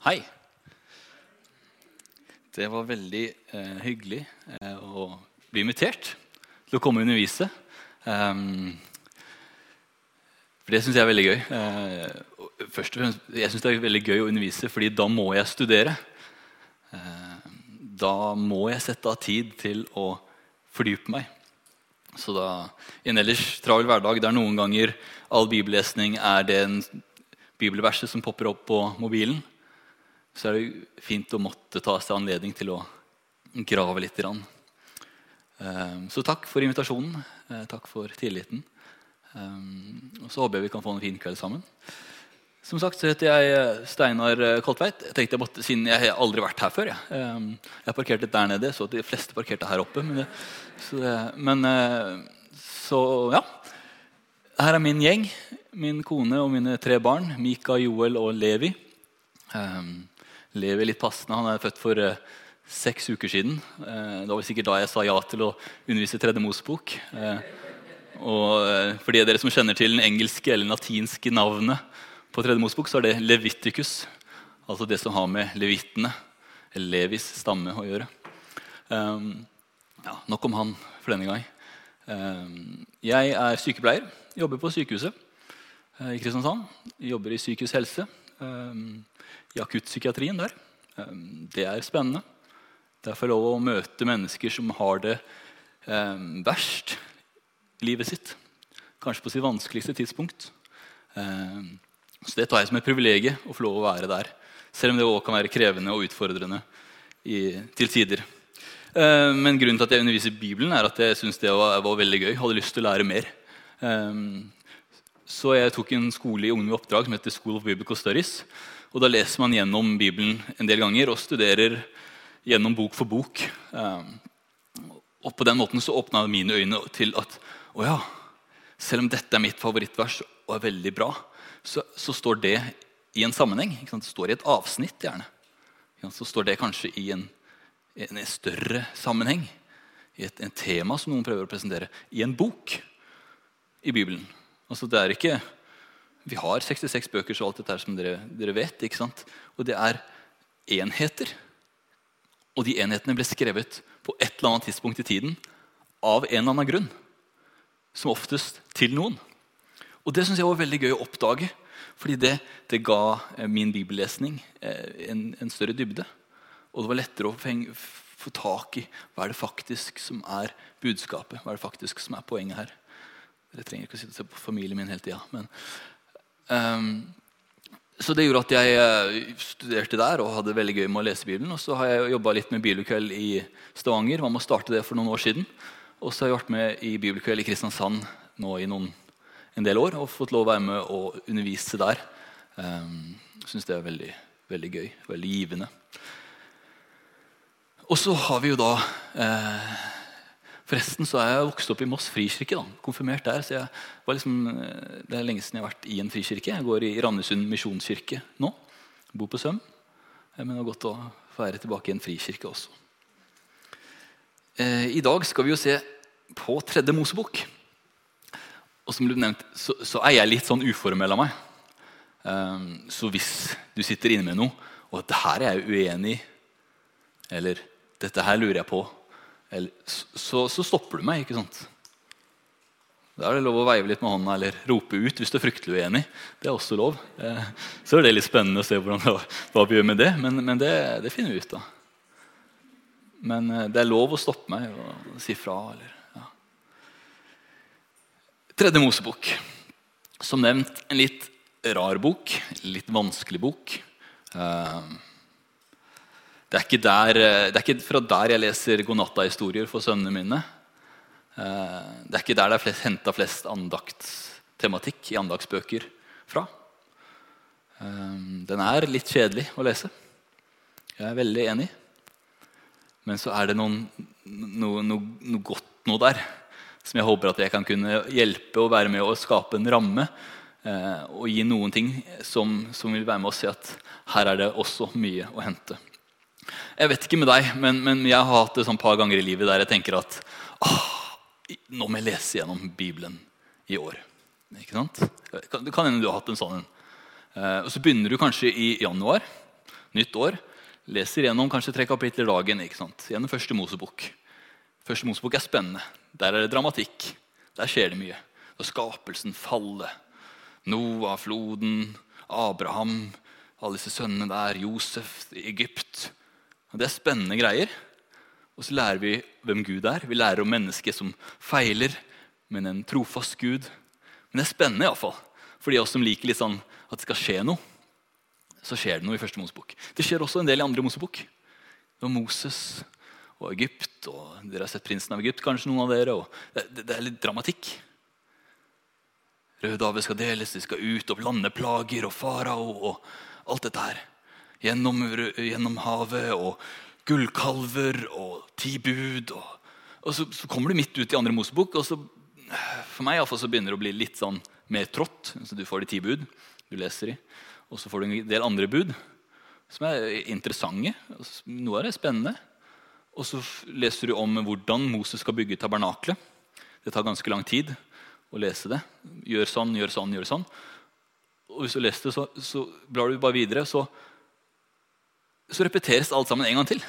Hei. Det var veldig eh, hyggelig eh, å bli invitert til å komme og undervise. Um, for det syns jeg er veldig gøy. Uh, først og fremst, jeg synes det er veldig gøy å undervise, fordi da må jeg studere. Uh, da må jeg sette av tid til å fordype meg. Så da, I en ellers travel hverdag der noen ganger all bibellesning er det en bibelverset som popper opp på mobilen, så er det fint å måtte ta seg anledning til å grave litt. Eh, så takk for invitasjonen. Eh, takk for tilliten. Eh, og så håper jeg vi kan få en fin kveld sammen. Som sagt så heter jeg Steinar Koltveit. Jeg tenkte jeg måtte, siden jeg har aldri vært her før. Jeg, jeg parkerte der nede, så de fleste parkerte her oppe. Men, det, så, det, men så, ja. Her er min gjeng. Min kone og mine tre barn. Mika, Joel og Levi. Um, lever litt passende. Han er født for uh, seks uker siden. Uh, det var sikkert da jeg sa ja til å undervise Tredje Mosebok. Uh, og for de av dere som kjenner til den engelske eller latinske navnet på Tredje Mosebok, så er det Leviticus. Altså det som har med levitene, eller Levis stamme, å gjøre. Um, ja, nok om han for denne gang. Um, jeg er sykepleier. Jobber på sykehuset i Kristiansand. Jobber i psykisk helse. Um, i akuttpsykiatrien der. Ehm, det er spennende. Det er få lov å møte mennesker som har det eh, verst i livet sitt. Kanskje på sitt vanskeligste tidspunkt. Så Det tar jeg som et privilegium å få lov å være der. Selv om det også kan være krevende og utfordrende i, til tider. Men grunnen til at jeg underviser Bibelen, er at jeg syns det var, var, veldig gøy. Hadde lyst til å lære mer. Så jeg tok en skole i Ungdom oppdrag som heter School of Biblical Studies. Og Da leser man gjennom Bibelen en del ganger og studerer gjennom bok for bok. Ehm, og På den måten så åpna mine øyne til at å ja, selv om dette er mitt favorittvers og er veldig bra, så, så står det i en sammenheng. Det står i et avsnitt, gjerne. Så står det kanskje i en, en større sammenheng. I et tema som noen prøver å presentere. I en bok i Bibelen. Altså Det er ikke vi har 66 bøker så alt dette som dere, dere vet. ikke sant? Og det er enheter. Og de enhetene ble skrevet på et eller annet tidspunkt i tiden av en eller annen grunn. Som oftest til noen. Og det syns jeg var veldig gøy å oppdage. Fordi det, det ga eh, min bibellesning eh, en, en, større dybde. Og det var lettere å fenge, få tak i hva er det faktisk som er budskapet. Hva er det faktisk som er poenget her. Dere trenger ikke å sitte og se på familien min hele tida. Um, så det gjorde at jeg uh, studerte der og hadde veldig gøy med å lese Bibelen. Og så har jeg jobba litt med bibelkveld i Stavanger. Man må starte det for noen år siden. Og så har jeg vært med i bibelkveld i Kristiansand nå i noen, en del år og fått lov å være med og undervise der. Um, Syns det er veldig, veldig gøy. Veldig givende. Og så har vi jo da eh, Forresten så er jeg vokst opp i Moss frikirke. da, Konfirmert der. så liksom, eh, Det er lenge siden jeg har vært i en frikirke. Jeg går i Randesund misjonskirke nå. Bor på Søm. Men det er godt å få være tilbake i en frikirke også. Eh, I dag skal vi jo se på Tredje Mosebok. Og som ble nevnt, så, så, er jeg litt sånn uformell av meg. Så hvis du sitter inne med noe, og 'det her er jeg uenig i', eller 'dette her lurer jeg på', eller, så, så, stopper du meg. ikke sant? Da er det lov å veive litt med hånda eller rope ut hvis du er fryktelig uenig. Det er også lov. Eh, så er det litt spennende å se hvordan, hva vi gjør med det, men, men det, det, finner vi ut av. Men eh, det er lov å stoppe meg og si fra. Eller, ja. Tredje Mosebok. Som nevnt en litt rar bok. Litt vanskelig bok. Uh, det er, der, eh, det er ikke, fra der jeg leser godnatta-historier for sønnene mine. Eh, det er ikke der det er flest, henta flest andaktstematikk i andaktsbøker fra. Eh, den er litt kjedelig å lese. Jeg er veldig enig. Men så er det noen, noe, noe, noe godt noe der som jeg håper at jeg kan kunne hjelpe og være med å skape en ramme. og gi noen ting som, som vil være med å si at her er det også mye å hente. Jeg vet ikke med deg, men, men jeg har hatt det sånn par ganger i livet der jeg tenker at ah, nå må jeg lese gjennom Bibelen i år. Ikke sant? Det kan hende du har hatt en sånn en. Eh, og Så begynner du kanskje i januar. nytt år. Leser gjennom kanskje tre kapitler dagen. ikke sant? Gjennom første Mosebok. Første Mosebok er spennende. Der er det dramatikk. Der skjer det mye. Og skapelsen faller. Noah, floden, Abraham, alle disse sønnene der, Josef, Egypt. Det er spennende greier. Og så lærer vi hvem Gud er. Vi lærer om mennesket som feiler, men en trofast Gud. Men det er spennende iallfall. For de oss som liker litt sånn at det skal skje noe, så skjer det noe i første Mosebok. Det skjer også en del i andre Mosebok. Det var Moses og Egypt, og dere har sett Prinsen av Egypt, kanskje noen av dere. Det, det, er litt dramatikk. Rødehavet skal deles, de skal ut, og landeplager og farao og alt dette her. Gjennom, gjennom havet og gullkalver og ti bud. Og, og så, så, kommer du midt ut i andre Mosebok, og så, for meg så begynner det å bli litt sånn mer trått. Så du får de ti bud du leser i, og så får du en del andre bud som er interessante. Noe av det er spennende. Og så leser du om hvordan Moses skal bygge tabernaklet. Det tar ganske lang tid å lese det. Gjør sånn, gjør sånn, gjør sånn. Og hvis du leser det, så, så blar du bare videre, så, så repeteres alt sammen en gang til.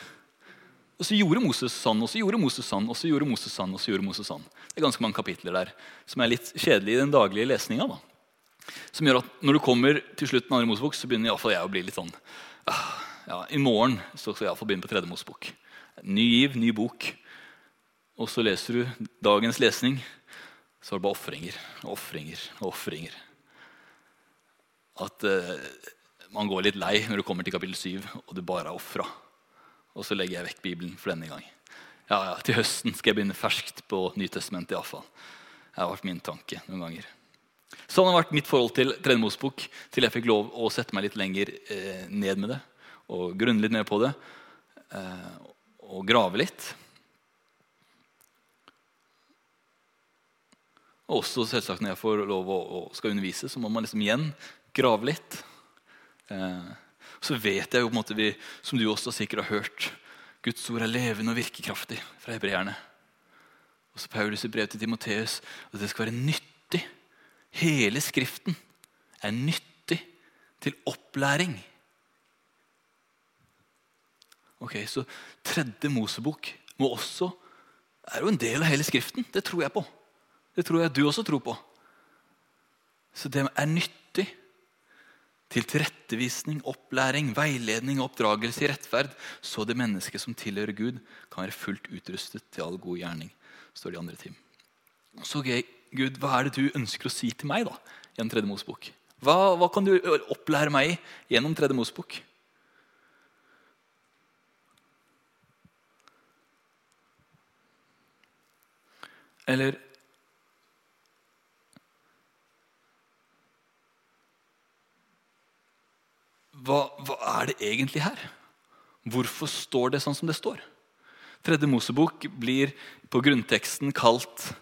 Og så gjorde Moses sånn, og så gjorde Moses sånn, og så gjorde Moses sånn. og så gjorde Moses sånn. Det er ganske mange kapitler der som er litt kjedelige i den daglige lesninga. Som gjør at når du kommer til slutten av andre Mosebok, så begynner iallfall jeg å bli litt sånn ah, ja, I morgen så skal jeg iallfall begynne på tredje Mosebok. Ny giv, ny bok. Og så leser du dagens lesning, så er det bare ofringer og ofringer og ofringer. At uh, man går litt lei når du kommer til kapittel 7 og du bare er ofra. Og så legger jeg vekk Bibelen for denne gang. Ja, ja, Til høsten skal jeg begynne ferskt på Nytestamentet. iallfall. Det har vært min tanke noen ganger. Sånn har vært mitt forhold til Tredje Mosebok til jeg fikk lov å sette meg litt lenger eh, ned med det. Og grunne litt mer på det. Eh, og grave litt. Og også selvsagt når jeg får lov å, å skal undervise, så må man liksom igjen grave litt. Eh, så vet jeg jo på en måte vi, som du også sikkert har hørt, Guds ord er levende og virkekraftig fra hebreerne. Og så Paulus i brev til Timoteus at det skal være nyttig. Hele Skriften er nyttig til opplæring. Ok, Så tredje Mosebok må også er jo en del av hele Skriften. Det tror jeg på. Det tror jeg du også tror på. Så det er nyttig til tilrettevisning, opplæring, veiledning og oppdragelse i rettferd, så det mennesket som tilhører Gud, kan være fullt utrustet til all god gjerning. står det i andre team. Så okay, Gud, hva er det du ønsker å si til meg da, gjennom Tredje Mosebok? Hva, hva kan du opplære meg gjennom Tredje Mosebok? Eller hva, hva, er det egentlig her? Hvorfor står det sånn som det står? Tredje Mosebok blir på grunnteksten kalt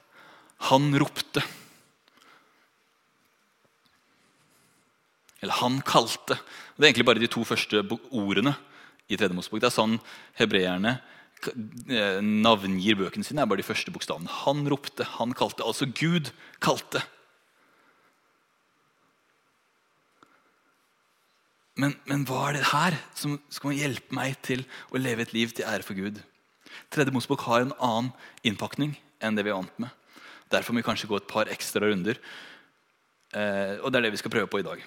'Han ropte'. Eller 'Han kalte'. Det er egentlig bare de to første ordene i Tredje Mosebok. Det er sånn hebreerne eh, navngir bøkene sine. Er bare de første bokstavene. Han ropte, han kalte. Altså Gud kalte. Men, men, hva er det her som skal hjelpe meg til å leve et liv til ære for Gud? Tredje Mosebok har en annen innpakning enn det vi er vant med. Derfor må vi kanskje gå et par ekstra runder. Eh, og det er det vi skal prøve på i dag.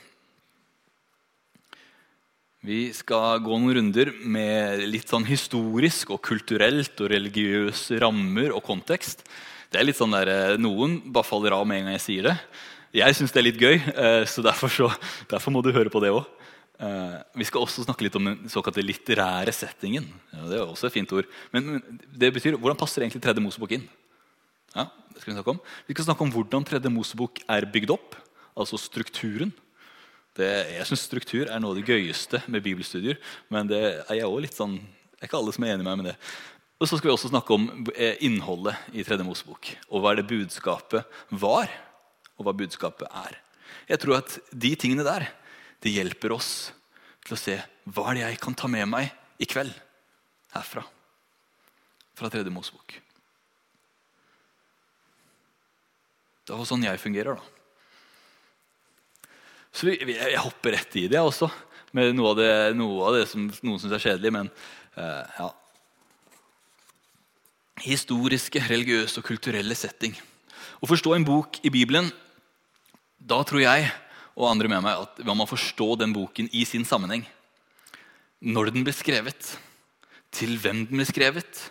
Vi skal gå noen runder med litt sånn historisk og kulturelt og religiøse rammer og kontekst. Det er litt sånn der, eh, Noen bare faller av med en gang jeg sier det. Jeg syns det er litt gøy, eh, så derfor, så derfor må du høre på det òg. Uh, vi skal også snakke litt om den såkalte litterære settingen. Ja, det er også et fint ord. Men, men, det betyr, Hvordan passer egentlig Tredje Mosebok inn? Ja, det skal Vi snakke om Vi skal snakke om hvordan Tredje Mosebok er bygd opp. Altså strukturen. Det, jeg syns struktur er noe av det gøyeste med bibelstudier. Men det er jeg også litt sånn, det er ikke alle som er enig med meg med det. Og så skal vi også snakke om eh, innholdet i Tredje Mosebok. Og hva er det budskapet var, og hva budskapet er. Jeg tror at de tingene der det hjelper oss til å se hva er det jeg kan ta med meg i kveld herfra. Fra Tredje Mosebok. Det er sånn jeg fungerer, da. Så jeg hopper rett i det også. med noe av det, noe av det som noen syns er kjedelig. Men eh, ja. Historiske, religiøse og kulturelle setting. Å forstå en bok i Bibelen, da tror jeg og andre med meg at man må forstå den boken i sin sammenheng. Når den ble skrevet, til hvem den ble skrevet,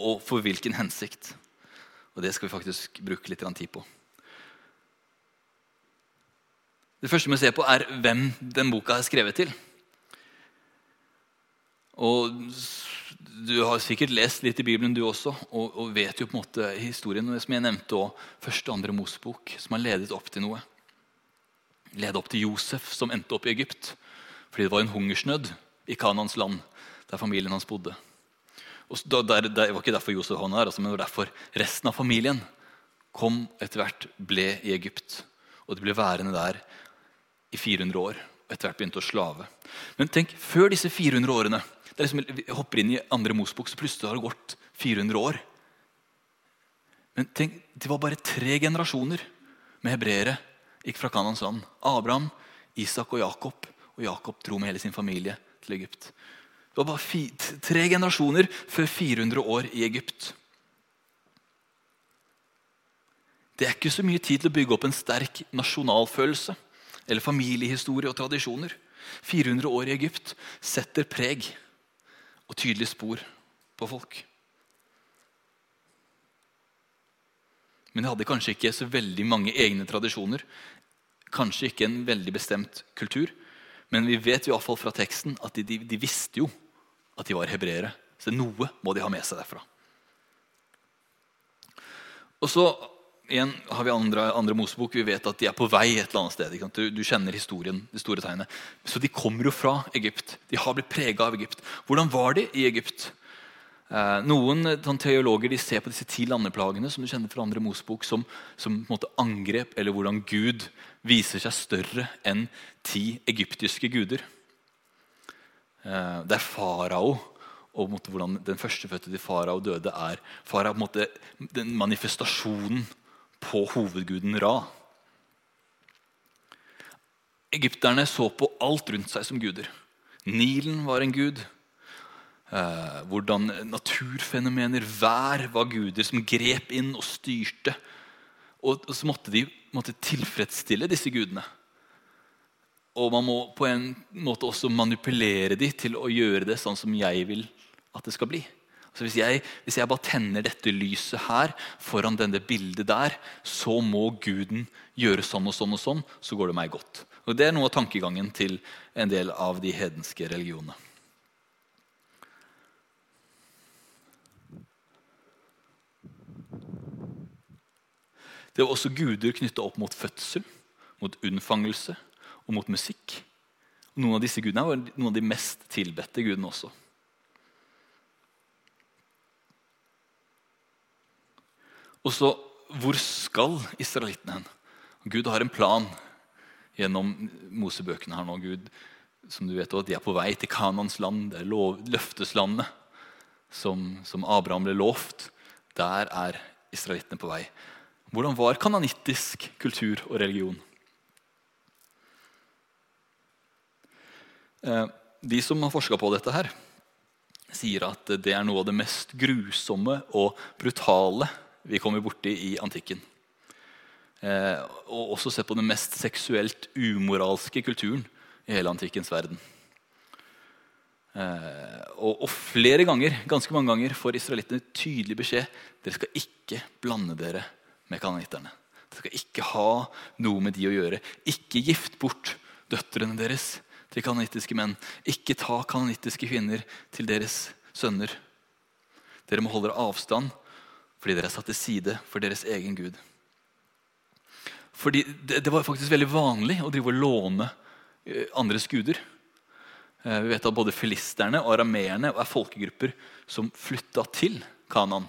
og for hvilken hensikt. Og Det skal vi faktisk bruke litt tid på. Det første vi ser på, er hvem den boka er skrevet til. Og Du har sikkert lest litt i Bibelen, du også, og, og vet jo på en måte historien. Som jeg nevnte òg. Første og andre Mosebok, som har ledet opp til noe. Ledet opp til Josef, som endte opp i Egypt. Fordi det var en hungersnød i Kanans land, der familien hans bodde. Og der, der, det var ikke derfor Josef havna her, altså, men det var derfor resten av familien kom etter hvert, ble i Egypt. Og de ble værende der i 400 år. Og etter hvert begynte å slave. Men tenk, før disse 400 årene det er liksom, Vi hopper inn i andre Mosbok, så plutselig har det gått 400 år. Men tenk, det var bare tre generasjoner med hebreere gikk fra Kanans land. Abraham, Isak og Jakob. Og Jakob dro med hele sin familie til Egypt. Det var bare tre generasjoner før 400 år i Egypt. Det er ikke så mye tid til å bygge opp en sterk nasjonalfølelse eller familiehistorie og tradisjoner. 400 år i Egypt setter preg og tydelige spor på folk. Men de hadde kanskje ikke så veldig mange egne tradisjoner. Kanskje ikke en veldig bestemt kultur. Men vi vet i hvert fall fra teksten at de, de, de visste jo at de var hebreere. Så noe må de ha med seg derfra. Og så igjen har vi andre, andre Mosebok. Vi vet at de er på vei et eller annet sted. Du, du, kjenner historien, det store tegnet. Så de kommer jo fra Egypt. De har blitt prega av Egypt. Hvordan var de i Egypt? Eh, noen sånn, teologer ser på disse ti landeplagene som du kjenner fra andre Mosebok, som, som angrep, eller hvordan Gud viser seg større enn ti egyptiske guder. Eh, det er farao og hvordan den førstefødte til farao døde, er farao den manifestasjonen på hovedguden Ra. Egypterne så på alt rundt seg som guder. Nilen var en gud. Eh, hvordan naturfenomener, vær, var guder som grep inn og styrte. Og, så måtte de måtte tilfredsstille disse gudene. Og man må på en måte også manipulere dem til å gjøre det sånn som jeg vil at det skal bli. Så hvis jeg, hvis jeg, bare tenner dette lyset her foran denne bildet der, så må guden gjøre sånn og sånn, og sånn, så går det meg godt. Og Det er noe av tankegangen til en del av de hedenske religionene. Det var også guder knytta opp mot fødsel, mot unnfangelse og mot musikk. Og noen av disse gudene var noen av de mest tilbedte gudene også. Og så, hvor skal israelittene hen? Gud har en plan gjennom Mosebøkene her nå. Gud, som du vet, også, De er på vei til Kanans land, det er lov, løfteslandet som, som, Abraham ble lovt. Der er israelittene på vei. Hvordan var kananittisk kultur og religion? Eh, de som har forska på dette, her, sier at det er noe av det mest grusomme og brutale vi kommer borti i antikken. Eh, og også se på den mest seksuelt umoralske kulturen i hele antikkens verden. Eh, og, flere ganger, ganske mange ganger får israelittene tydelig beskjed dere skal ikke blande dere med kananitterne. Dere skal ikke ha noe med de å gjøre. Ikke gift bort døtrene deres til kanonittiske menn. Ikke ta kanonittiske kvinner til deres sønner. Dere må holde avstand fordi dere er satt til side for deres egen Gud. Fordi det, det var faktisk veldig vanlig å drive og låne eh, andres guder. Eh, vi vet at Både filisterne og arameerne er folkegrupper som flytta til Kanan.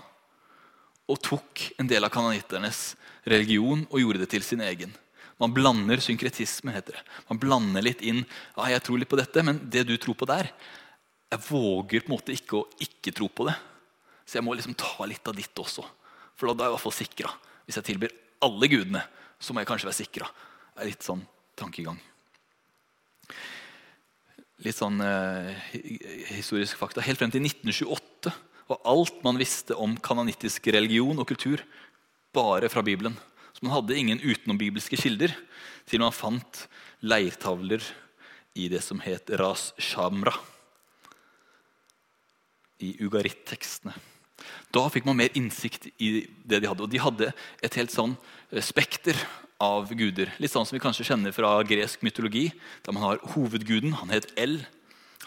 Og tok en del av kananitternes religion og gjorde det til sin egen. Man blander synkretisme. heter det. Man blander litt inn ja, jeg tror litt på dette, men det du tror på der Jeg våger på en måte ikke å ikke tro på det. Så jeg må liksom ta litt av ditt også. For da er jeg i hvert fall sikra. Hvis jeg tilbyr alle gudene, så må jeg kanskje være sikra. Det er litt sånn tankegang. litt sånn eh, historisk fakta. Helt frem til 1928 var alt man visste om kanonittisk religion og kultur, bare fra Bibelen. Så man hadde ingen utenombibelske kilder til man fant leirtavler i det som het Ras Shamra. I ugarittekstene. Da fikk man mer innsikt i det de hadde. Og de hadde et helt sånn eh, spekter av guder. Litt sånn som vi kanskje kjenner fra gresk mytologi, der man har hovedguden. Han het El.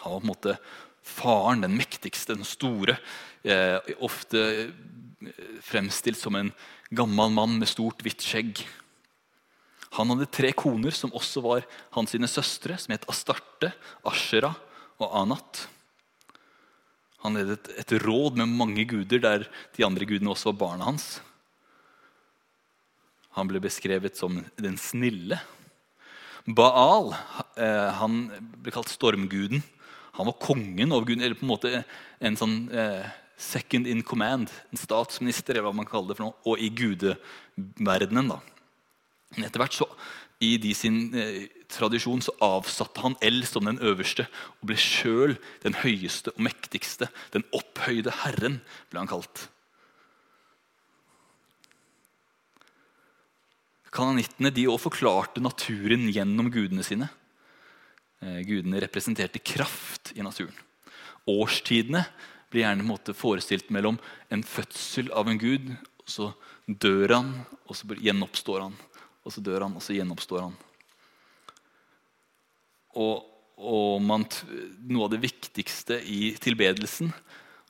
Han var på en måte faren, den mektigste, den store. Eh, ofte eh, fremstilt som en gammel mann med stort, hvitt skjegg. Han hadde tre koner som også var hans sine søstre, som het Astarte, Ashera og Anat. Han ledet et råd med mange guder, der de andre gudene også var barna hans. Han ble beskrevet som den snille. Baal eh, han ble kalt stormguden. Han var kongen over Gud, eller på en måte en sånn eh, second in command. En statsminister, eller hva man kaller det for noe, og i gudeverdenen. da. Men etter hvert så, i de sin eh, tradisjon så avsatte han El som den øverste og ble sjøl den høyeste og mektigste. Den opphøyde Herren, ble han kalt. Kananittene de også forklarte naturen gjennom gudene sine. Eh, gudene representerte kraft i naturen. Årstidene blir gjerne måte, forestilt mellom en fødsel av en gud, og så dør han, og så gjenoppstår han. Og så dør han, og så gjenoppstår han. Og, og man, noe av det viktigste i tilbedelsen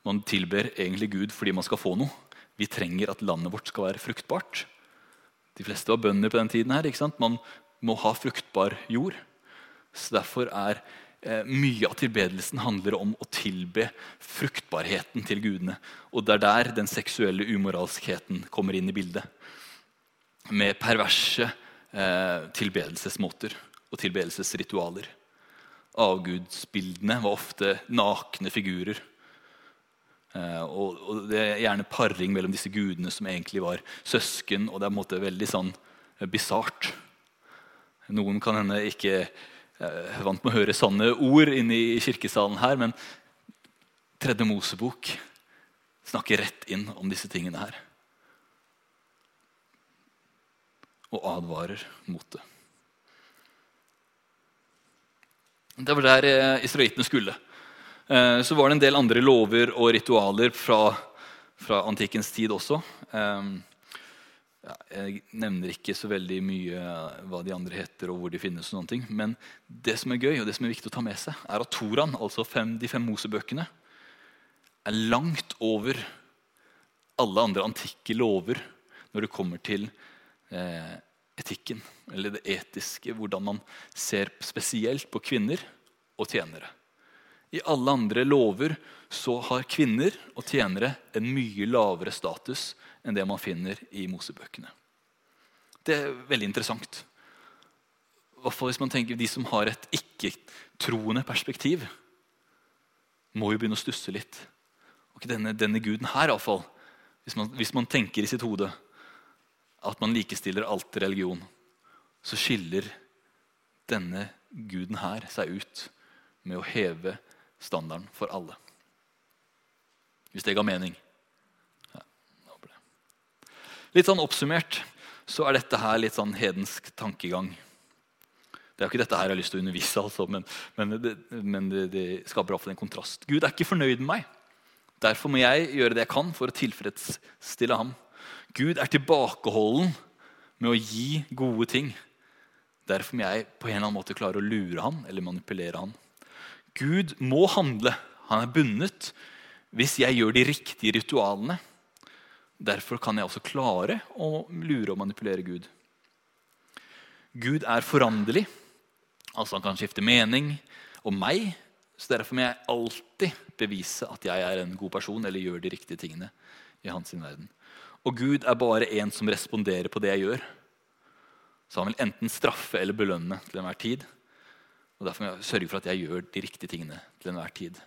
Man tilber egentlig Gud fordi man skal få noe. Vi trenger at landet vårt skal være fruktbart. De fleste var bønder på den tiden. her, ikke sant? Man må ha fruktbar jord. Så Derfor er eh, mye av tilbedelsen handler om å tilbe fruktbarheten til gudene. Og det er der den seksuelle umoralskheten kommer inn i bildet. Med perverse eh, tilbedelsesmåter og tilbedelsesritualer. Avgudsbildene var ofte nakne figurer Eh, og, og, Det er gjerne paring mellom disse gudene som egentlig var søsken. og Det er på en måte veldig sånn eh, bisart. Noen kan hende ikke eh, vant med å høre sanne ord inne i kirkesalen her, men Tredje Mosebok snakker rett inn om disse tingene her. Og advarer mot det. Det var der eh, israelittene skulle. Eh, så var det en del andre lover og ritualer fra, fra antikkens tid også. Eh, jeg nevner ikke så veldig mye hva de andre heter, og hvor de finnes. og noen ting. Men det som er gøy, og det som er viktig å ta med seg, er at Toran, altså fem, de fem Mosebøkene, er langt over alle andre antikke lover når det kommer til eh, etikken, eller det etiske. Hvordan man ser spesielt på kvinner og tjenere. I alle andre lover så har kvinner og tjenere en mye lavere status enn det man finner i Mosebøkene. Det er veldig interessant. I hvis man tenker De som har et ikke-troende perspektiv, må jo begynne å stusse litt. Og denne, denne guden her, iallfall. Hvis, man, hvis man tenker i sitt hode at man likestiller alt religion, så skiller denne guden her seg ut med å heve standarden for alle. Hvis det ga mening. Litt sånn oppsummert så er dette her litt sånn hedensk tankegang. Det er jo ikke dette her jeg har lyst til å undervise, altså, men, men, det, men det, det, skaper iallfall en kontrast. Gud er ikke fornøyd med meg. Derfor må jeg gjøre det jeg kan for å tilfredsstille ham. Gud er tilbakeholden med å gi gode ting. Derfor må jeg på en eller annen måte klare å lure ham eller manipulere ham. Gud må handle. Han er bundet hvis jeg gjør de riktige ritualene. Derfor kan jeg også klare å lure og manipulere Gud. Gud er foranderlig. Altså Han kan skifte mening om meg. Så Derfor må jeg alltid bevise at jeg er en god person eller gjør de riktige tingene i hans verden. Og Gud er bare en som responderer på det jeg gjør. Så han vil enten straffe eller belønne til enhver tid. Og Derfor må jeg sørge for at jeg gjør de riktige tingene til enhver tid.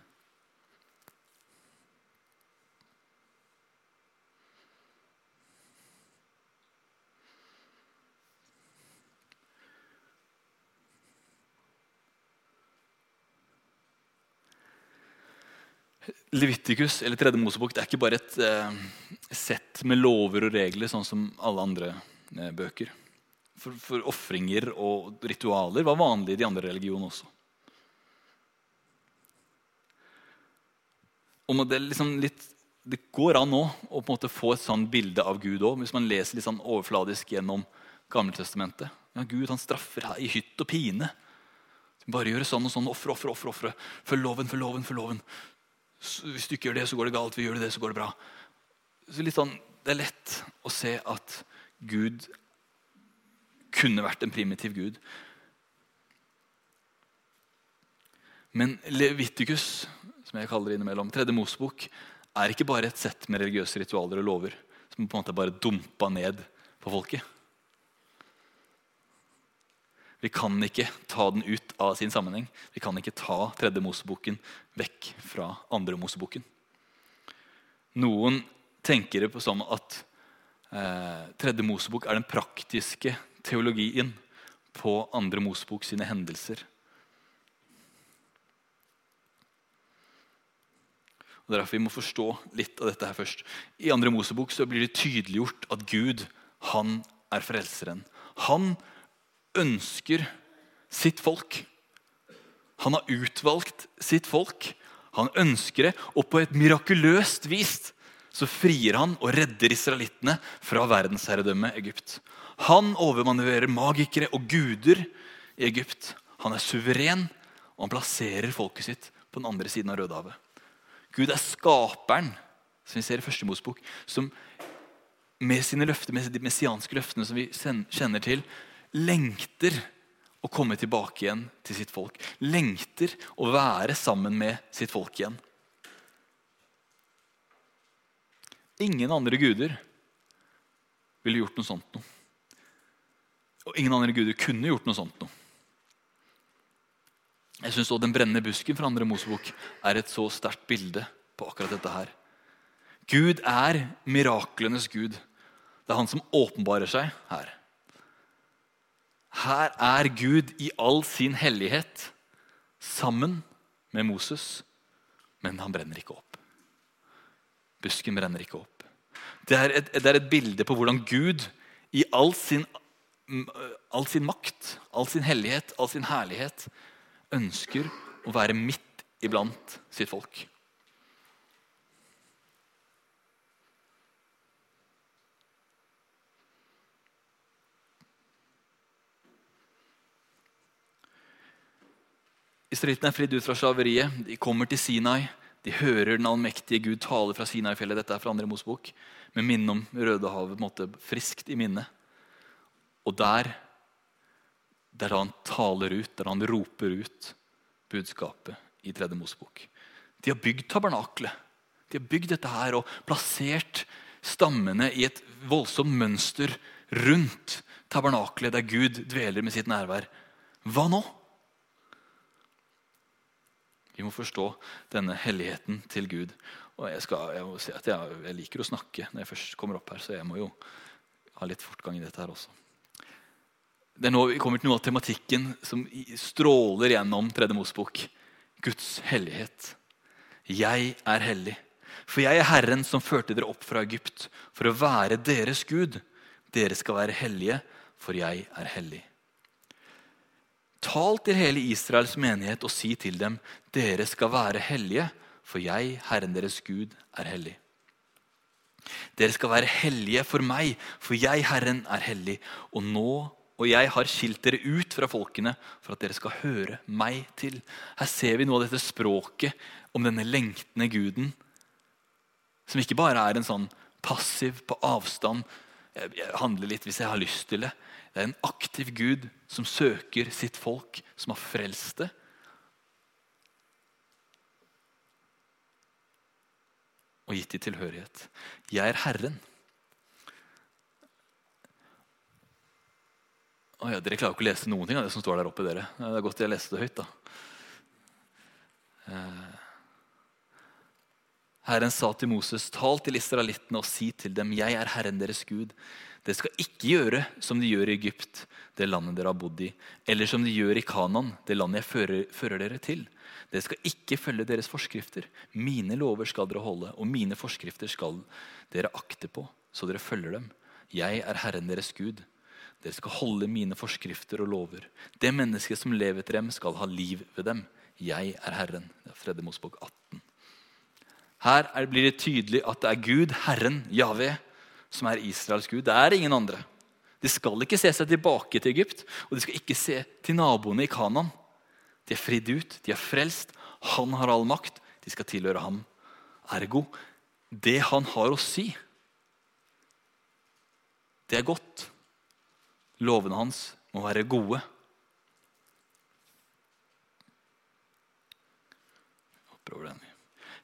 Levitikus eller Tredje Mosebok det er ikke bare et eh, sett med lover og regler, sånn som alle andre eh, bøker. For, for ofringer og ritualer var vanlig i de andre religionene også. Og det, liksom litt, det, går an nå å på en måte få et sånn bilde av Gud òg, hvis man leser litt sånn overfladisk gjennom Gammeltestamentet. Ja, Gud han straffer her i hytt og pine. Bare gjøre sånn og sånn. Ofre, ofre, ofre. Følg loven, følg loven, følg loven. Hvis du ikke gjør det, så går det galt. Vi gjør det, så går det bra. Så litt sånn, Det er lett å se at Gud kunne vært en primitiv gud. Men Levitikus, som jeg kaller det innimellom, tredje Mosebok, er ikke bare et sett med religiøse ritualer og lover som på en måte bare dumpa ned på folket. Vi kan ikke ta den ut av sin sammenheng. Vi kan ikke ta tredje Moseboken vekk fra andre Moseboken. Noen tenker det som at eh, tredje Mosebok er den praktiske teologien på andre Mosebok sine hendelser. Og Derfor vi må forstå litt av dette her først. I andre Mosebok så blir det tydeliggjort at Gud han er frelseren. Han ønsker sitt folk. Han har utvalgt sitt folk. Han ønsker det, og på et mirakuløst vis så frier han og redder israelittene fra verdensherredømmet Egypt. Han overmanøvrerer magikere og guder i Egypt. Han er suveren, og han plasserer folket sitt på den andre siden av Rødehavet. Gud er skaperen, som vi ser i første Mosebok, som med sine løfter, med de messianske løftene som vi kjenner til, lengter å komme tilbake igjen til sitt folk. Lengter å være sammen med sitt folk igjen. Ingen andre guder ville gjort noe sånt noe. Og ingen andre guder kunne gjort noe sånt noe. Jeg syns Den brennende busken fra andre Mosebok er et så sterkt bilde på akkurat dette her. Gud er miraklenes gud. Det er han som åpenbarer seg her. Her er Gud i all sin hellighet sammen med Moses, men han brenner ikke opp. Busken brenner ikke opp. Det er et, det er et bilde på hvordan Gud i all sin, all sin makt, all sin hellighet, all sin herlighet ønsker å være midt iblant sitt folk. Israelittene er fridd ut fra slaveriet. De kommer til Sinai. De hører den allmektige Gud tale fra Sinai-fjellet. Dette er fra andre Mosebok. Med minne om Rødehavet friskt i minne. Og der, der han taler ut, der han roper ut budskapet i tredje Mosebok. De har bygd tabernaklet. De har bygd dette her og plassert stammene i et voldsomt mønster rundt tabernaklet, der Gud dveler med sitt nærvær. Hva nå? Vi må forstå denne helligheten til Gud. Og jeg, skal, jeg må si at jeg, jeg, liker å snakke når jeg først kommer opp her, så jeg må jo ha litt fortgang i dette her også. Det er nå vi kommer til noe av tematikken som stråler gjennom Tredje Mosebok. Guds hellighet. Jeg er hellig. For jeg er Herren som førte dere opp fra Egypt, for å være deres Gud. Dere skal være hellige, for jeg er hellig. Tal til hele Israels menighet og si til dem, dere skal være hellige, for jeg, Herren deres Gud, er hellig. Dere skal være hellige for meg, for jeg, Herren, er hellig. Og nå og jeg har skilt dere ut fra folkene for at dere skal høre meg til. Her ser vi noe av dette språket om denne lengtende guden, som ikke bare er en sånn passiv, på avstand, jeg handler litt hvis jeg har lyst til det. Det er en aktiv Gud som søker sitt folk, som har frelst det. Og gitt dem tilhørighet. Jeg er Herren. Oh ja, Dere klarer ikke å lese noen ting av det som står der oppe. dere. Det er godt jeg leste det høyt. da. Herren sa til Moses, tal til israelittene og si til dem, jeg er Herren deres Gud. Dere skal ikke gjøre som de gjør i Egypt, det landet dere har bodd i, eller som de gjør i Kanan, det landet jeg fører, fører dere til. Dere skal ikke følge deres forskrifter. Mine lover skal dere holde, og mine forskrifter skal dere akte på, så dere følger dem. Jeg er Herren deres Gud. Dere skal holde mine forskrifter og lover. Det mennesket som lever etter dem, skal ha liv ved dem. Jeg er Herren. Det er Fredde Mosbok 18. Her blir det tydelig at det er Gud, Herren, Javé, som er Israels Gud. Det er ingen andre. De skal ikke se seg tilbake til Egypt, og de skal ikke se til naboene i Kanan. De er fridd ut, de er frelst. Han har all makt. De skal tilhøre ham. Ergo, det han har å si, det er godt. Lovene hans må være gode.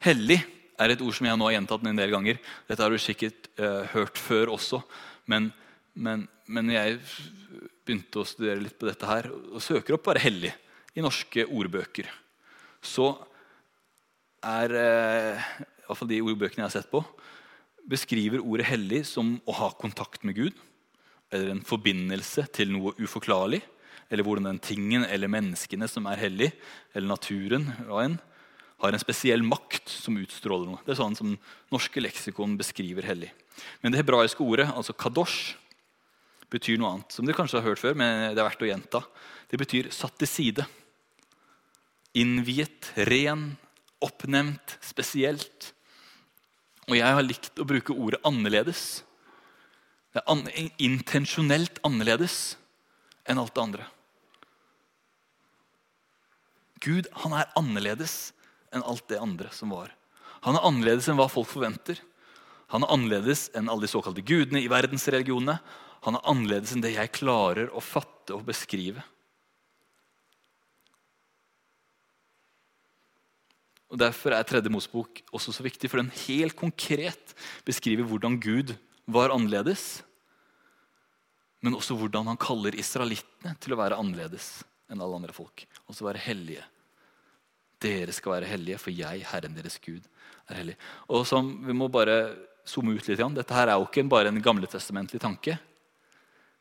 Hellig er et ord som jeg nå har gjentatt en del ganger. Dette har du sikkert uh, hørt før også. Men, men, men, jeg begynte å studere litt på dette her og søker opp bare 'hellig' i norske ordbøker. Så er uh, fall de ordbøkene jeg har sett på, beskriver ordet 'hellig' som å ha kontakt med Gud. Eller en forbindelse til noe uforklarlig. Eller hvordan den tingen eller menneskene som er hellig, eller naturen, hva enn, har en spesiell makt som utstråler noe. Det er sånn som norske leksikon beskriver hellig. Men det hebraiske ordet, altså kadosh, betyr noe annet. Som dere kanskje har hørt før, men det er verdt å gjenta. Det betyr satt til side. Innviet, ren, oppnevnt, spesielt. Og jeg har likt å bruke ordet annerledes. Det er an intensjonelt annerledes enn alt det andre. Gud han er annerledes enn alt det andre som var. Han er annerledes enn hva folk forventer. Han er annerledes enn alle de såkalte gudene i verdensreligionene. Han er annerledes enn det jeg klarer å fatte og beskrive. Og Derfor er tredje Mosebok også så viktig, for den helt konkret beskriver hvordan Gud var annerledes, men også hvordan han kaller israelittene til å være annerledes enn alle andre folk. Også være hellige. Dere skal være hellige, for jeg, Herren deres Gud, er hellig. Og som, Vi må bare zoome ut litt. Dette her er jo ikke bare en gamletestamentlig tanke.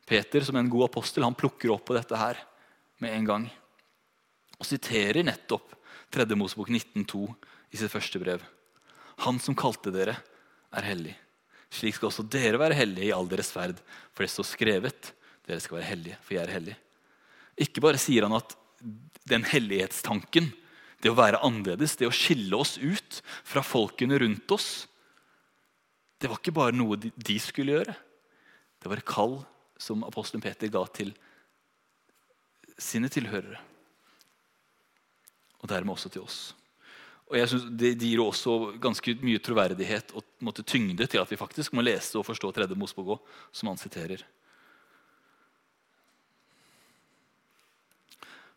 Peter, som en god apostel, han plukker opp på dette her med en gang. Og siterer nettopp 3. Mosebok 19,2 i sitt første brev. Han som kalte dere, er hellig. Slik skal også dere være hellige i all deres ferd, for det står skrevet. Dere skal være hellige, for jeg er hellig. Ikke bare sier han at den hellighetstanken det å være annerledes, det å skille oss ut fra folkene rundt oss, det var ikke bare noe de skulle gjøre. Det var et kall som apostelen Peter ga til sine tilhørere. Og dermed også til oss. Og jeg synes Det gir også ganske mye troverdighet og måtte, tyngde til at vi faktisk må lese og forstå tredje Mosebok som han siterer.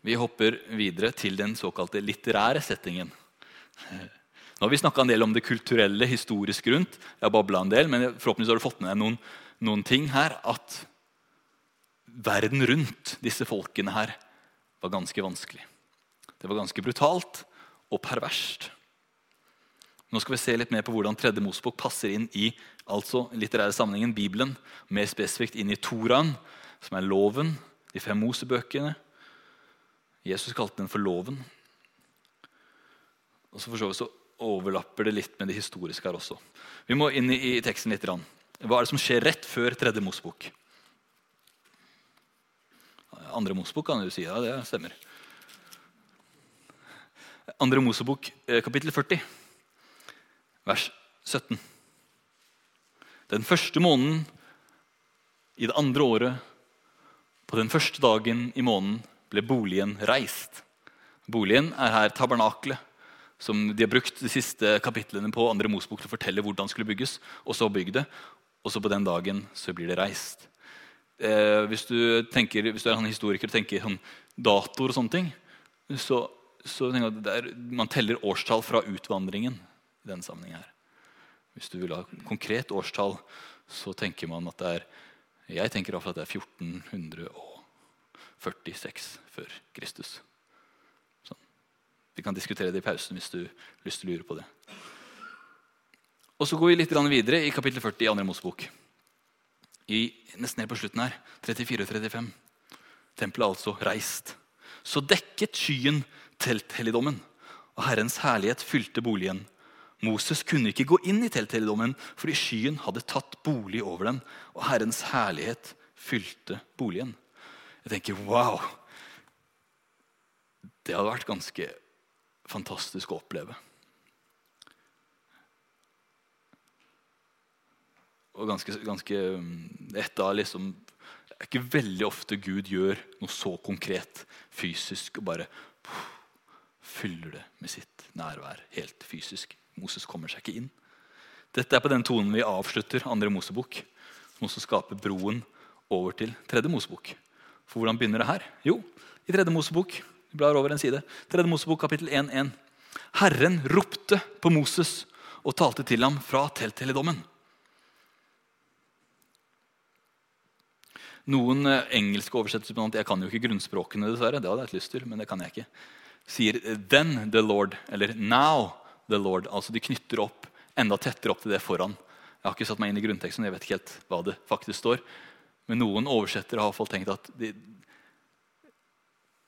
Vi hopper videre til den såkalte litterære settingen. Nå har vi snakka en del om det kulturelle, historisk rundt. Jeg har en del, men forhåpentligvis har du fått med deg noen, noen ting her. At verden rundt disse folkene her var ganske vanskelig. Det var ganske brutalt og perverst. Nå skal vi se litt mer på hvordan tredje Mosebok passer inn i altså litterære sammenhengen, Bibelen, mer spesifikt inn i Toraen, som er loven, de fem Mosebøkene, Jesus kalte den for loven. Og så, for så overlapper det litt med det historiske her også. Vi må inn i, i teksten litt. Hva er det som skjer rett før tredje Mosbok? Andre Mosbok kan du si. Ja, det stemmer. Andre Mosebok, eh, kapittel 40, vers 17. Den første måneden i det andre året, på den første dagen i måneden, ble boligen reist. Boligen er her tabernaklet, som de har brukt de siste kapitlene på andre Mosbok til å fortelle hvordan det skulle bygges. Og så bygg det, og så på den dagen så blir det reist. Eh, hvis, du tenker, hvis, du er en historiker og tenker sånn datoer og sånne ting, så, så tenker jeg at man teller årstall fra utvandringen. i denne sammenhengen her. Hvis du vil ha konkret årstall, så tenker man at det er jeg tenker i hvert fall at det er 1400 år. 46 før Kristus. Sånn. Vi kan diskutere det i pausen hvis du har lyst til å lure på det. Og Så går vi litt videre i kapittel 40 i andre Mosebok. I, nesten helt på slutten her, 34 og 35. Tempelet er altså reist. Så dekket skyen telthelligdommen, og Herrens herlighet fylte boligen. Moses kunne ikke gå inn i telthelligdommen fordi skyen hadde tatt bolig over den, og Herrens herlighet fylte boligen. Jeg tenker wow! Det hadde vært ganske fantastisk å oppleve. Og ganske, ganske et av liksom Det er ikke veldig ofte Gud gjør noe så konkret fysisk og bare fyller det med sitt nærvær helt fysisk. Moses kommer seg ikke inn. Dette er på den tonen vi avslutter andre Mosebok, som også skaper broen over til tredje Mosebok. For hvordan begynner det her? Jo, i tredje Mosebok vi blar over en side. Tredje Mosebok, kapittel 1.1. Herren ropte på Moses og talte til ham fra telthelligdommen. Noen eh, engelske oversettelser Jeg kan jo ikke grunnspråkene, dessverre. det hadde jeg lyst til, men det kan jeg ikke. Sier 'then the Lord' eller 'now the Lord'. Altså De knytter opp enda tettere opp til det foran. Jeg har ikke satt meg inn i grunnteksten, jeg vet ikke helt hva det faktisk står. Men noen oversettere har iallfall tenkt at det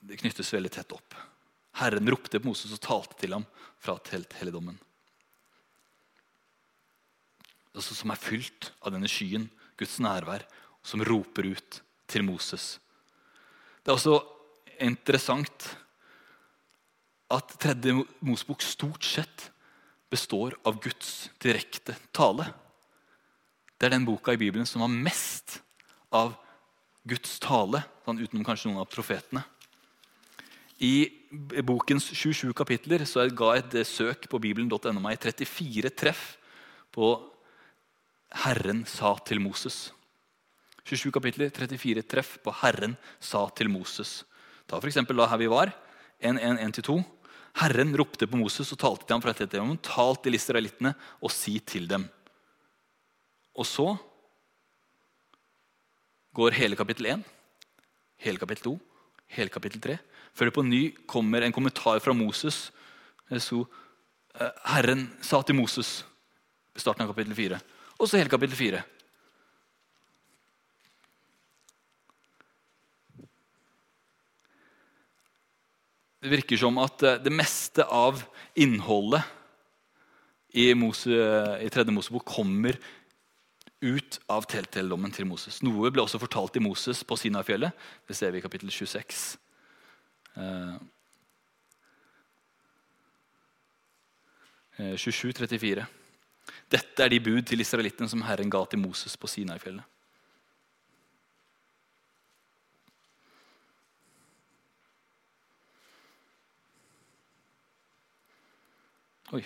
de knyttes veldig tett opp. Herren ropte på Moses og talte til ham fra telthelligdommen. Altså, som er fylt av denne skyen, Guds nærvær som roper ut til Moses. Det er også interessant at tredje Mosebok stort sett består av Guds direkte tale. Det er den boka i Bibelen som har mest av Guds tale, sånn utenom kanskje noen av profetene. I bokens 27 kapitler så jeg ga et søk på bibelen.no meg 34 treff på 'Herren sa til Moses'. 27 kapitler, 34 treff på 'Herren sa til Moses'. Ta for da her vi var, 1.1.1-2. Herren ropte på Moses og talte til ham fra Teteham. Tal til israelittene og si til dem. Og så går hele kapittel 1, hele kapittel 2, hele kapittel 3. Før det på ny kommer en kommentar fra Moses. Så, eh, Herren sa til Moses i starten av kapittel 4. Og så hele kapittel 4. Det virker som at eh, det meste av innholdet i, Mose, i tredje Mosebok kommer ut av telthelligdommen til Moses. Noe ble også fortalt til Moses på Sinafjellet. Det ser vi i kapittel 26. Eh, 27, 34. Dette er de bud til israelittene som Herren ga til Moses på Sinai-fjellet. Oi.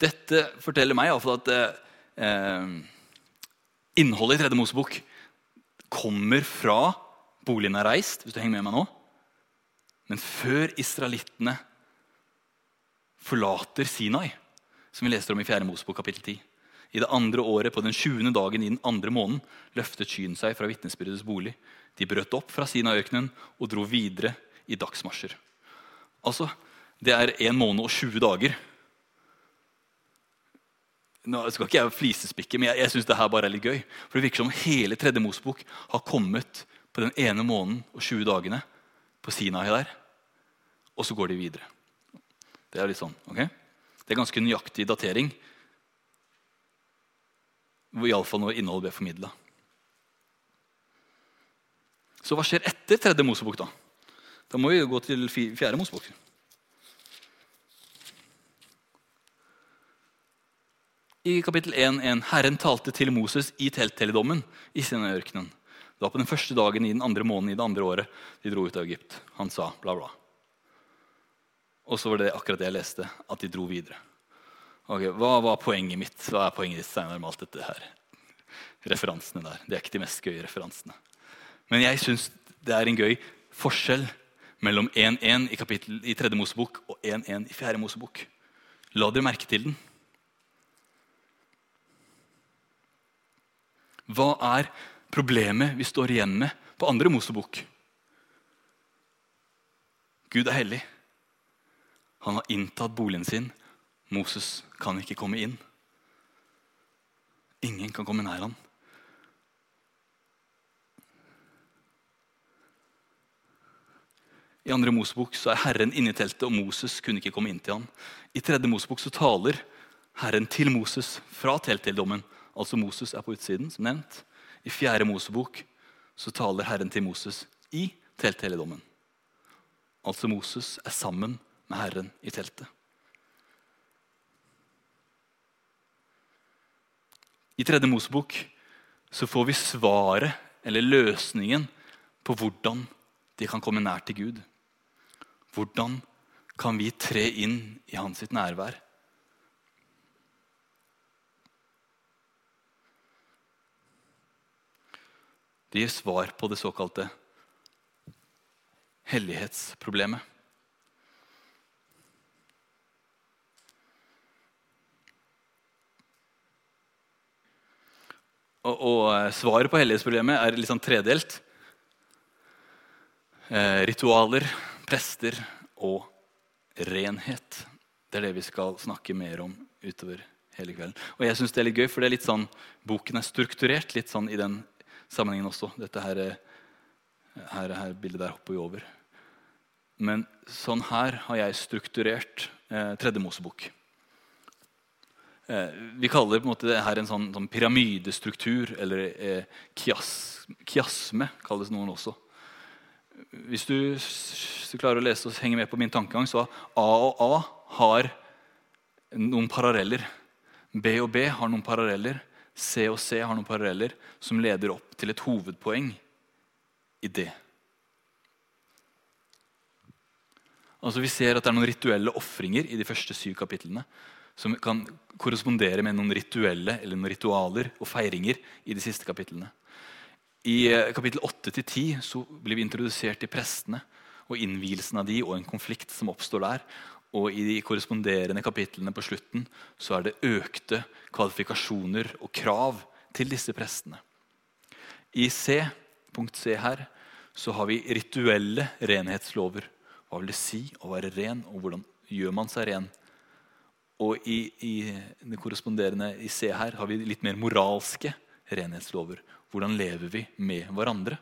Dette forteller meg iallfall at eh, innholdet i Tredje Mosebok kommer fra boligen er reist, hvis du henger med meg nå. Men før israelittene forlater Sinai, som vi leser om i 4. Mosebok kapittel 10 I det andre året, på den 20. dagen i den andre måneden, løftet skyen seg fra vitnesbyrdets bolig. De brøt opp fra Sinai-ørkenen og dro videre i dagsmarsjer. Altså, det er en måned og 20 dager. Nå skal ikke jeg flisespikke, men jeg, jeg syns det her bare er litt gøy. For det virker som hele tredje Mosebok har kommet på den ene måneden og 20 dagene på Sinai der. Og så går de videre. Det er litt sånn, ok? Det er ganske nøyaktig datering. Iallfall når innholdet ble formidla. Så hva skjer etter tredje Mosebok? da? Da må vi gå til fjerde Mosebok. I kapittel 1.1.: Herren talte til Moses i telthelligdommen i Sinai-ørkenen. Det var på den første dagen i den andre måneden i det andre året de dro ut av Egypt. Han sa bla, bla. Og så var det akkurat det jeg leste, at de dro videre. Ok, Hva var poenget mitt? Hva er poenget ditt, Steinar, med alt dette her? Referansene der. Det er ikke de mest gøye referansene. Men jeg syns det er en gøy forskjell mellom 1.1 i, i tredje Mosebok og 1.1 i fjerde Mosebok. La dere merke til den. Hva er problemet vi står igjen med på andre Mosebok? Gud er hellig. Han har inntatt boligen sin. Moses kan ikke komme inn. Ingen kan komme nær ham. I andre Mosebok så er Herren inne i teltet, og Moses kunne ikke komme inn til ham. I tredje Mosebok så taler Herren til Moses fra telthelligdommen. Altså Moses er på utsiden, som nevnt. I fjerde Mosebok så taler Herren til Moses i telthelligdommen. Altså Moses er sammen med Herren i teltet. I tredje Mosebok så får vi svaret, eller løsningen, på hvordan de kan komme nær til Gud. Hvordan kan vi tre inn i hans sitt nærvær? Det gir svar på det såkalte hellighetsproblemet. Og, og, eh, Svaret på hellighetsproblemet er litt sånn tredelt. Eh, ritualer, prester og renhet. Det er det vi skal snakke mer om utover hele kvelden. Og jeg synes det er litt gøy, for det er litt sånn, Boken er strukturert litt sånn i den sammenhengen også. Dette her, her, her bildet der hopper vi over. Men sånn her har jeg strukturert eh, Tredje Mosebok. Eh, vi kaller det på en måte det her en sånn, sånn pyramidestruktur, eller eh, kias, kiasme, kalles noen også. Hvis du, hvis du, klarer å lese og henge med på min tankegang, så A og A har noen paralleller. B og B har noen paralleller. C og C har noen paralleller som leder opp til et hovedpoeng i det. Altså Vi ser at det er noen rituelle ofringer i de første syv kapitlene som kan korrespondere med noen rituelle eller noen ritualer og feiringer i de siste kapitlene. I eh, kapittel 8-10 blir vi introdusert til prestene og innvielsen av de og en konflikt som oppstår der. Og i de korresponderende kapitlene på slutten så er det økte kvalifikasjoner og krav til disse prestene. I C, punkt C her, så har vi rituelle renhetslover. Hva vil det si å være ren, og hvordan gjør man seg ren? Og i, i det korresponderende i C her har vi litt mer moralske renhetslover. Hvordan lever vi med hverandre?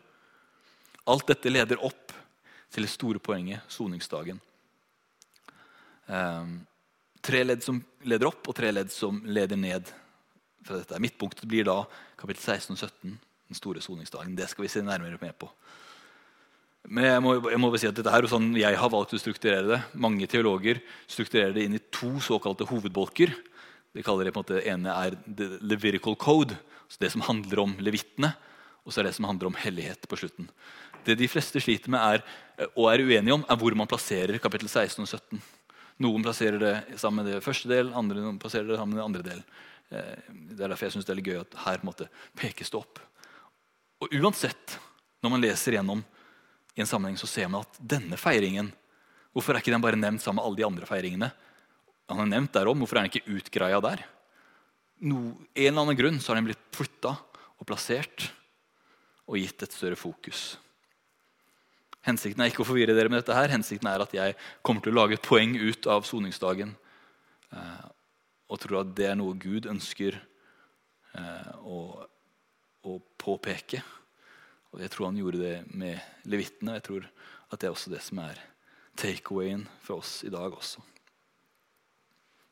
Alt dette leder opp til det store poenget soningsdagen. Um, tre ledd som leder opp, og tre ledd som leder ned. fra dette. Midtpunktet blir da kapittel 16 og 17, den store soningsdagen. Det skal vi se nærmere med på. Men jeg må, jeg må si at dette her, og sånn jeg har valgt å strukturere det. Mange teologer strukturerer det inn i to såkalte hovedbolker. De kaller det på en måte, ene er the Levitical Code, altså det som handler om levittene. Og så er det som handler om hellighet på slutten. Det de fleste sliter med er, og er uenige om, er hvor man plasserer kapittel 16 og 17. Noen plasserer det sammen med det første del, andre plasserer det sammen med det andre del. Eh, det er derfor jeg synes det er gøy at her måte, pekes det opp. Og uansett, når man leser gjennom i en sammenheng, så ser man at denne feiringen Hvorfor er ikke den bare nevnt sammen med alle de andre feiringene? Han er nevnt derom, Hvorfor er den ikke utgreia der? No, en eller annen grunn så har den blitt flytta og plassert og gitt et større fokus. Hensikten er ikke å forvirre dere med dette. her. Hensikten er at jeg kommer til å lage et poeng ut av soningsdagen. Eh, og tror at det er noe Gud ønsker eh, å, å, påpeke. Og Jeg tror han gjorde det med levittene. Jeg tror at det er også det som er takeawayen for oss i dag også.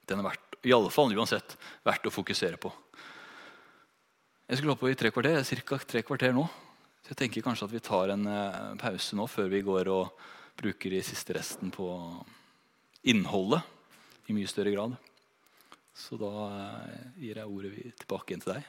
Den er verdt, i alle fall uansett verdt å fokusere på. Jeg skulle holdt på i tre kvarter. Ca. tre kvarter nå. Så jeg tenker kanskje at vi tar en uh, pause nå før vi går og bruker de siste resten på innholdet i mye større grad. Så da uh, gir jeg ordet tilbake igjen til deg.